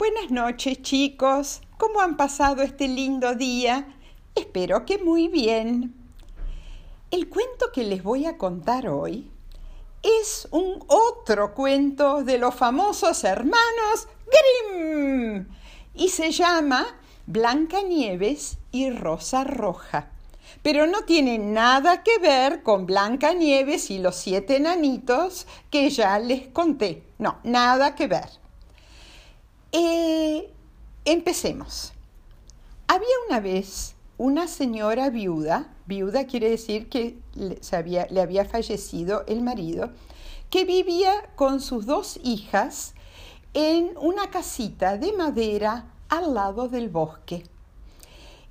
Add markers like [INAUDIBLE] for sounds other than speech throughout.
Buenas noches chicos. ¿Cómo han pasado este lindo día? Espero que muy bien. El cuento que les voy a contar hoy es un otro cuento de los famosos hermanos Grimm y se llama Blancanieves y Rosa Roja. Pero no tiene nada que ver con Blancanieves y los siete enanitos que ya les conté. No, nada que ver. Eh, empecemos. Había una vez una señora viuda, viuda quiere decir que le, había, le había fallecido el marido, que vivía con sus dos hijas en una casita de madera al lado del bosque.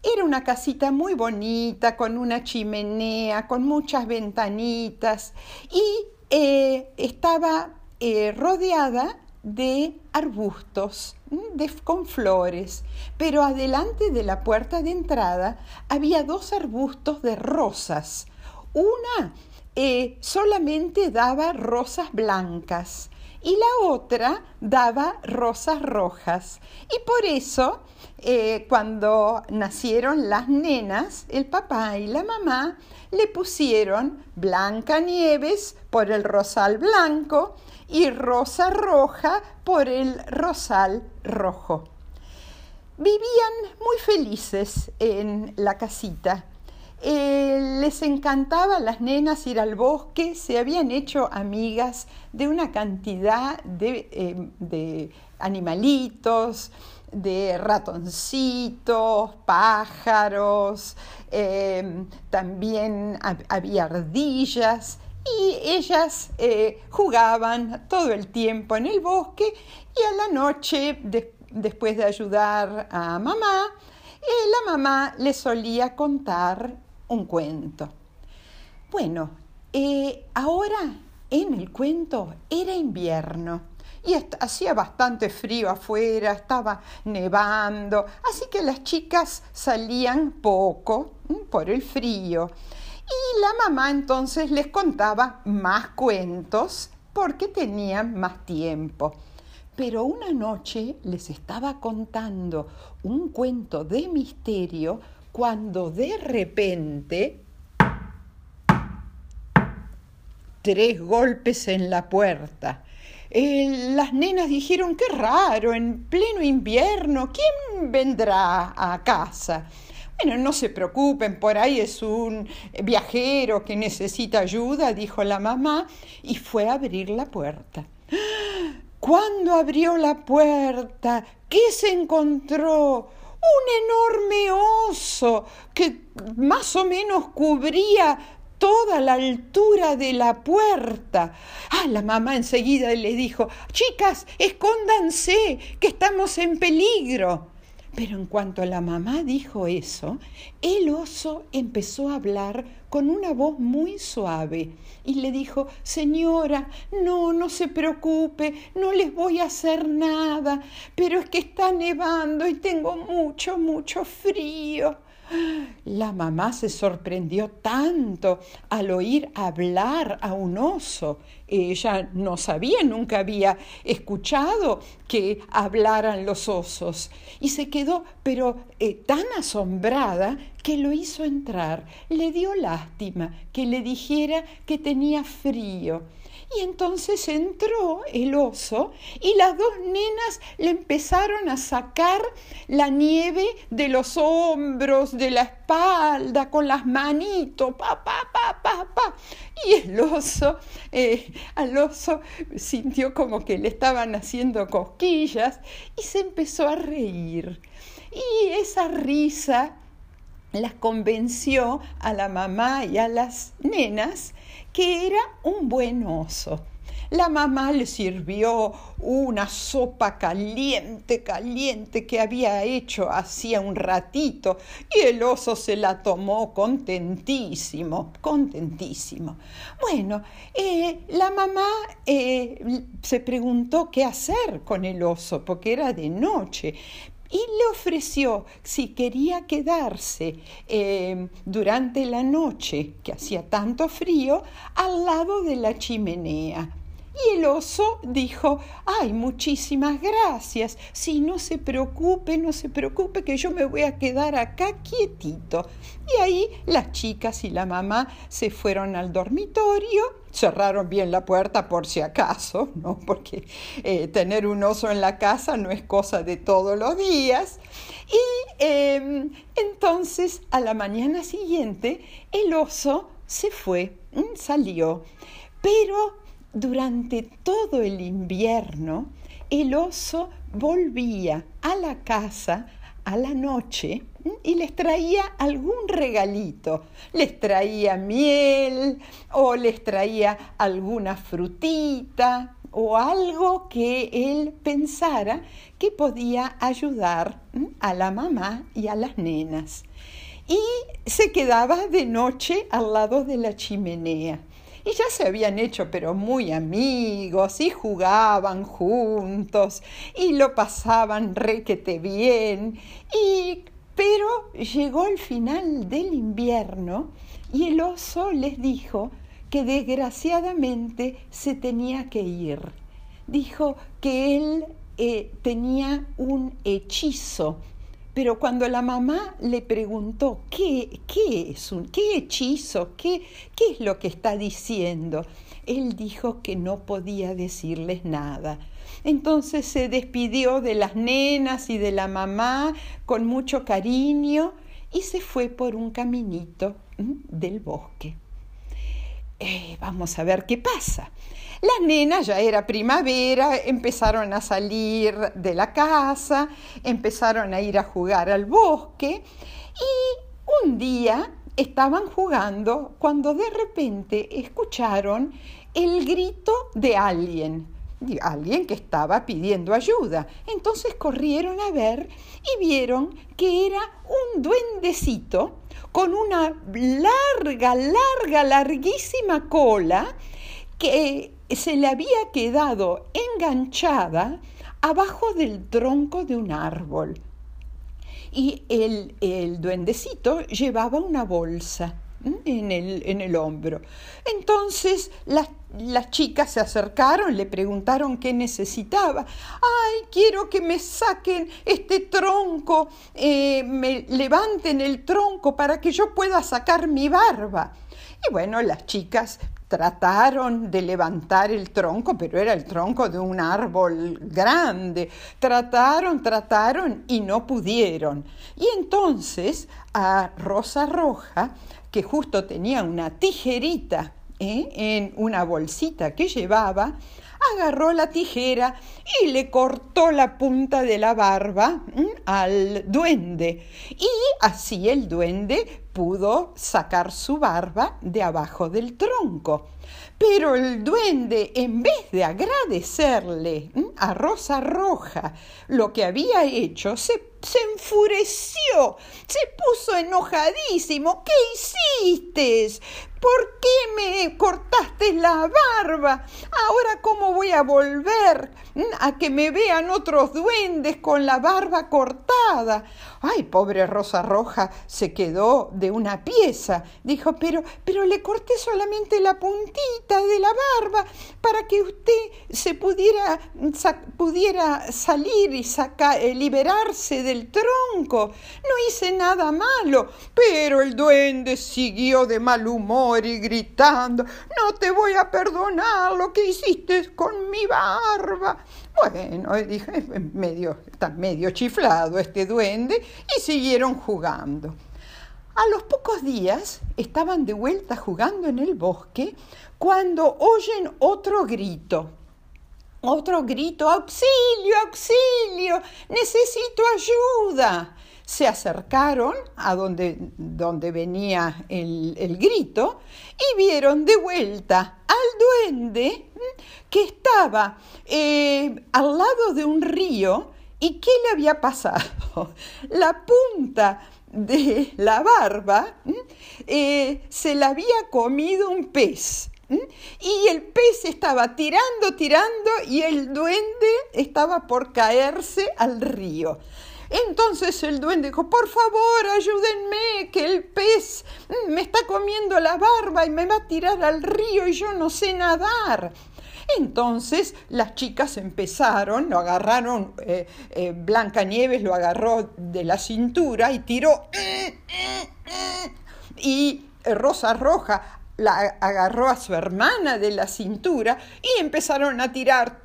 Era una casita muy bonita, con una chimenea, con muchas ventanitas y eh, estaba eh, rodeada de arbustos con flores, pero adelante de la puerta de entrada había dos arbustos de rosas. Una eh, solamente daba rosas blancas y la otra daba rosas rojas. Y por eso, eh, cuando nacieron las nenas, el papá y la mamá le pusieron Blanca Nieves por el rosal blanco y Rosa Roja por el rosal rojo. Vivían muy felices en la casita eh, les encantaba a las nenas ir al bosque, se habían hecho amigas de una cantidad de, eh, animalitos, de ratoncitos, pájaros, eh, también había ardillas y ellas jugaban todo el tiempo en el bosque y a la noche, después de ayudar a mamá, la mamá le solía contar un cuento. Bueno, eh, ahora en el cuento era invierno y hacía bastante frío afuera, estaba nevando, así que las chicas salían poco por el frío. Y la mamá entonces les contaba más cuentos porque tenían más tiempo. Pero una noche les estaba contando un cuento de misterio cuando de repente tres golpes en la puerta. Eh, las nenas dijeron, qué raro, en pleno invierno, ¿quién vendrá a casa? Bueno, no se preocupen, por ahí es un viajero que necesita ayuda, dijo la mamá, y fue a abrir la puerta. Cuando abrió la puerta, ¿qué se encontró? un enorme oso que más o menos cubría toda la altura de la puerta. Ah, la mamá enseguida le dijo, chicas, escóndanse, que estamos en peligro. Pero en cuanto la mamá dijo eso, el oso empezó a hablar con una voz muy suave y le dijo, Señora, no, no se preocupe, no les voy a hacer nada, pero es que está nevando y tengo mucho, mucho frío. La mamá se sorprendió tanto al oír hablar a un oso. Ella no sabía, nunca había escuchado que hablaran los osos. Y se quedó, pero eh, tan asombrada que lo hizo entrar. Le dio lástima que le dijera que tenía frío. Y entonces entró el oso y las dos nenas le empezaron a sacar la nieve de los hombros, de la espalda, con las manitos, pa, pa, pa, pa, pa. Y el oso, eh, al oso sintió como que le estaban haciendo cosquillas y se empezó a reír. Y esa risa las convenció a la mamá y a las nenas que era un buen oso. La mamá le sirvió una sopa caliente, caliente que había hecho hacía un ratito y el oso se la tomó contentísimo, contentísimo. Bueno, eh, la mamá eh, se preguntó qué hacer con el oso porque era de noche, y le ofreció si quería quedarse eh, durante la noche, que hacía tanto frío, al lado de la chimenea. Y el oso dijo, ay, muchísimas gracias. Sí, no se preocupe, no se preocupe, que yo me voy a quedar acá quietito. Y ahí las chicas y la mamá se fueron al dormitorio, cerraron bien la puerta por si acaso, [LAUGHS] ¿no? Porque eh, tener un oso en la casa no es cosa de todos los días. Y em, entonces a la mañana siguiente el oso se fue, salió, pero durante todo el invierno el oso volvía a la casa a la noche y les traía algún regalito. Les traía miel o les traía alguna frutita o algo que él pensara que podía ayudar a la mamá y a las nenas. Y se quedaba de noche al lado de la chimenea y ya se habían hecho pero muy amigos y jugaban juntos y lo pasaban requete bien y pero llegó el final del invierno y el oso les dijo que desgraciadamente se tenía que ir. Dijo que él eh, tenía un hechizo pero cuando la mamá le preguntó, ¿qué, qué es un qué hechizo? ¿Qué, ¿Qué es lo que está diciendo? Él dijo que no podía decirles nada. Entonces se despidió de las nenas y de la mamá con mucho cariño y se fue por un caminito del bosque. Eh, vamos a ver qué pasa. Las nenas ya era primavera, empezaron a salir de la casa, empezaron a ir a jugar al bosque y un día estaban jugando cuando de repente escucharon el grito de alguien, alguien que estaba pidiendo ayuda. Entonces corrieron a ver y vieron que era un duendecito con una larga, larga, larguísima cola que se le había quedado enganchada abajo del tronco de un árbol. Y el, el duendecito llevaba una bolsa en el, en el hombro. Entonces las, las, chicas se acercaron, le preguntaron qué necesitaba. Ay, quiero que me saquen este tronco, eh, me levanten el tronco para que yo pueda sacar mi barba. Y bueno, las chicas Trataron de levantar el tronco, pero era el tronco de un árbol grande. Trataron, trataron y no pudieron. Y entonces a Rosa Roja, que justo tenía una tijerita ¿eh? en una bolsita que llevaba, agarró la tijera y le cortó la punta de la barba al duende. Y así el duende pudo sacar su barba de abajo del tronco. Pero el duende, en vez de agradecerle a Rosa Roja lo que había hecho, se, enfureció, se puso enojadísimo. ¿Qué hiciste? ¿Por qué me cortaste la barba? Ahora, ¿cómo voy a volver a que me vean otros duendes con la barba cortada? Ay, pobre Rosa Roja se quedó de una pieza. Dijo, pero, pero le corté solamente la puntita de la barba para que usted se pudiera, pudiera salir y sacar, eh, liberarse del tronco. No hice nada malo, pero el duende siguió de mal humor y gritando, no te voy a perdonar lo que hiciste con mi barba. Bueno, dije, medio, está medio chiflado este duende y siguieron jugando. A los pocos días estaban de vuelta jugando en el bosque cuando oyen otro grito. Otro grito, auxilio, auxilio, necesito ayuda. Se acercaron a donde, donde venía el, el grito y vieron de vuelta al duende que estaba eh, al lado de un río y ¿qué le había pasado? [LAUGHS] La punta de la barba eh, se la había comido un pez. Y el pez estaba tirando, tirando y el duende estaba por caerse al río. Entonces el duende dijo, por favor, ayúdenme, que el pez me está comiendo la barba y me va a tirar al río y yo no sé nadar. Entonces las chicas empezaron, lo agarraron, eh, eh, Blanca Nieves lo agarró de la cintura y tiró, y Rosa Roja la agarró a su hermana de la cintura y empezaron a tirar.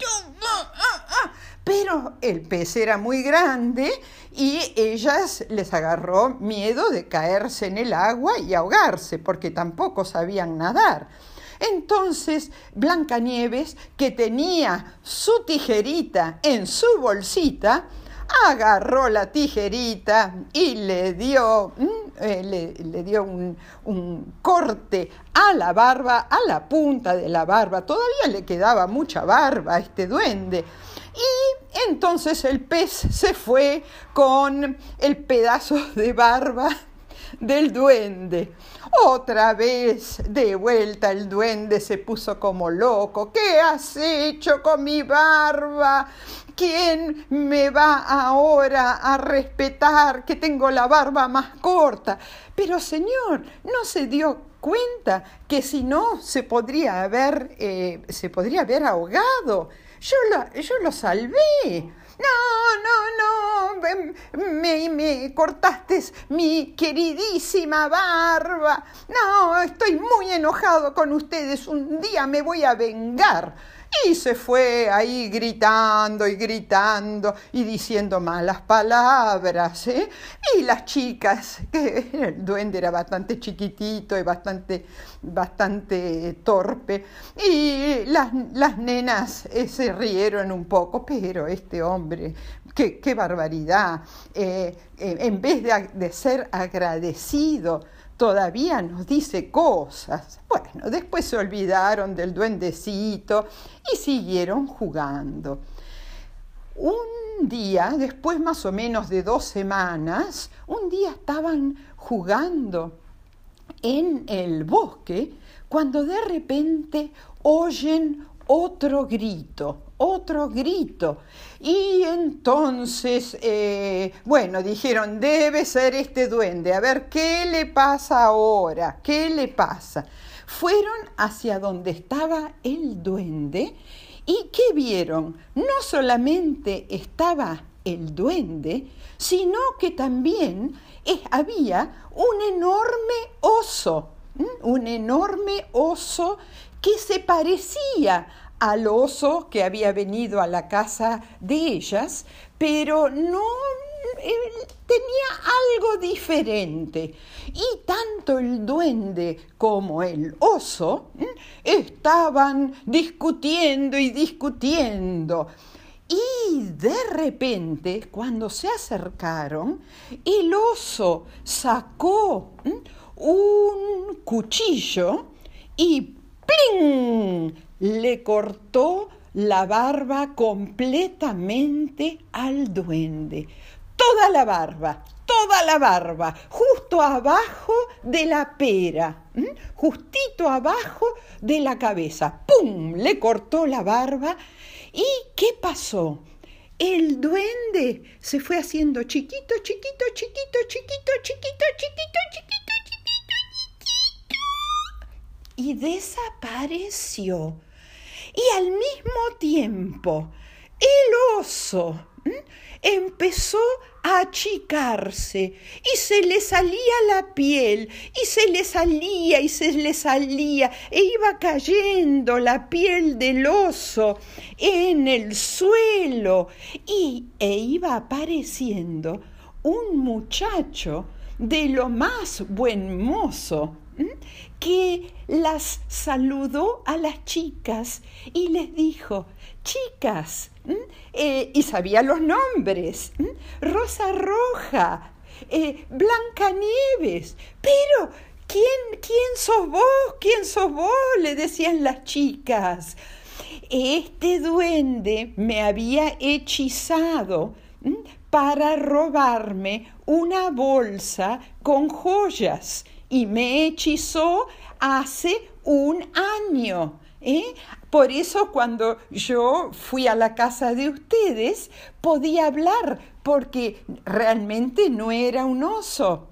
Pero el pez era muy grande y ellas les agarró miedo de caerse en el agua y ahogarse, porque tampoco sabían nadar. Entonces Blancanieves, que tenía su tijerita en su bolsita, agarró la tijerita y le dio, eh, le, dio un, un, corte a la barba, a la punta de la barba. Todavía le quedaba mucha barba a este duende. Y entonces el pez se fue con el pedazo de barba del duende. Otra vez de vuelta el duende se puso como loco. ¿Qué has hecho con mi barba? ¿Quién me va ahora a respetar que tengo la barba más corta? Pero señor, ¿no se dio cuenta que si no se podría haber, eh, se podría haber ahogado? Yo lo, yo lo salvé. No, no, no, me, me cortaste mi queridísima barba. No, estoy muy enojado con ustedes. Un día me voy a vengar. Y se fue ahí gritando y gritando y diciendo malas palabras. ¿eh? Y las chicas, [LAUGHS] que el duende era bastante chiquitito y bastante, bastante torpe, y las, las nenas eh, se rieron un poco, pero este hombre, qué, qué barbaridad, eh, en vez de, de ser agradecido, todavía nos dice cosas. Bueno, después se olvidaron del duendecito y siguieron jugando. Un día, después más o menos de dos semanas, un día estaban jugando en el bosque cuando de repente oyen otro grito, otro grito. Y entonces, eh, bueno, dijeron, debe ser este duende, a ver qué le pasa ahora, qué le pasa. Fueron hacia donde estaba el duende y ¿qué vieron? No solamente estaba el duende, sino que también había un enorme oso, un enorme oso que se parecía al oso que había venido a la casa de ellas, pero no tenía algo diferente. Y tanto el duende como el oso estaban discutiendo y discutiendo. Y de repente, cuando se acercaron, el oso sacó un cuchillo y ¡Pling! Le cortó la barba completamente al duende. Toda la barba, toda la barba, justo abajo de la pera, justito abajo de la cabeza. ¡Pum! Le cortó la barba. ¿Y qué pasó? El duende se fue haciendo chiquito, chiquito, chiquito, chiquito, chiquito, chiquito, chiquito y desapareció. Y al mismo tiempo, el oso empezó a achicarse y se le salía la piel y se le salía y se le salía e iba cayendo la piel del oso en el suelo. Y e iba apareciendo un muchacho de lo más buen mozo que las saludó a las chicas y les dijo, chicas, eh, y sabía los nombres, Rosa Roja, eh, Blanca Nieves, pero ¿quién, ¿quién sos vos? ¿Quién sos vos? le decían las chicas. Este duende me había hechizado para robarme una bolsa con joyas y me hechizó hace un año. ¿eh? Por eso cuando yo fui a la casa de ustedes podía hablar, porque realmente no era un oso,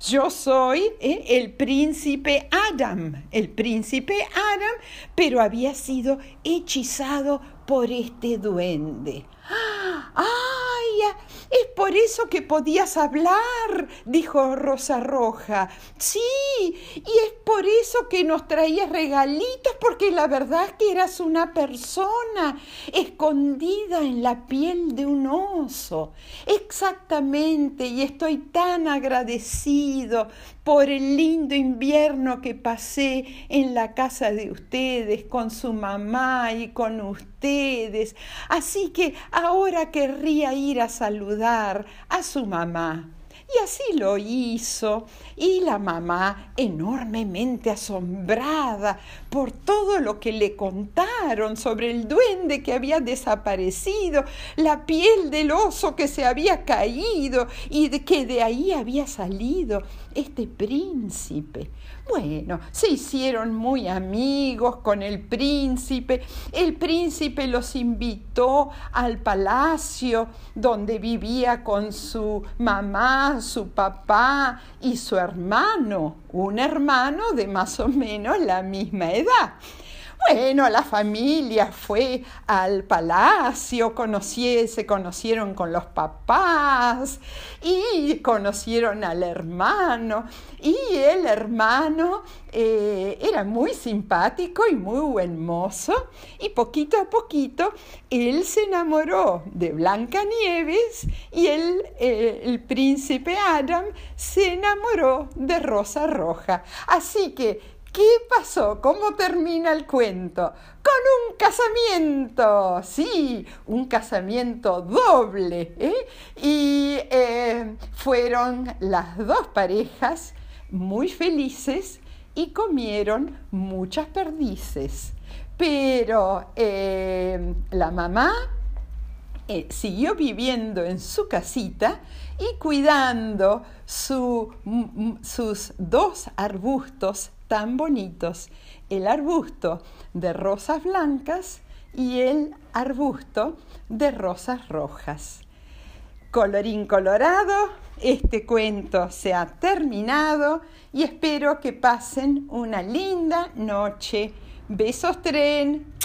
Yo soy eh, el príncipe Adam, el príncipe Adam, pero había sido hechizado por este duende. ¡Ay! Es por eso que podías hablar, dijo Rosa Roja. Sí, y es por eso que nos traías regalitos, porque la verdad es que eras una persona escondida en la piel de un oso. Exactamente, y estoy tan agradecido por el lindo invierno que pasé en la casa de ustedes, con su mamá y con ustedes. Así que ahora querría ir a saludar a su mamá. Y así lo hizo, y la mamá, enormemente asombrada por todo lo que le contaron sobre el duende que había desaparecido, la piel del oso que se había caído y de que de ahí había salido este príncipe. Bueno, se hicieron muy amigos con el príncipe. El príncipe los invitó al palacio donde vivía con su mamá, su papá y su hermano, un hermano de más o menos la misma edad. Bueno, la familia fue al palacio, se conocieron con los papás y conocieron al hermano. Y el hermano eh, era muy simpático y muy buen mozo. Y poquito a poquito él se enamoró de Blanca Nieves y el, eh, el príncipe Adam se enamoró de Rosa Roja. Así que ¿Qué pasó? ¿Cómo termina el cuento? Con un casamiento, sí, un casamiento doble. ¿eh? Y eh, fueron las dos parejas muy felices y comieron muchas perdices. Pero eh, la mamá siguió viviendo en su casita y cuidando sus dos arbustos tan bonitos, el arbusto de rosas blancas y el arbusto de rosas rojas. Colorín colorado, este cuento se ha terminado y espero que pasen una linda noche. Besos tren.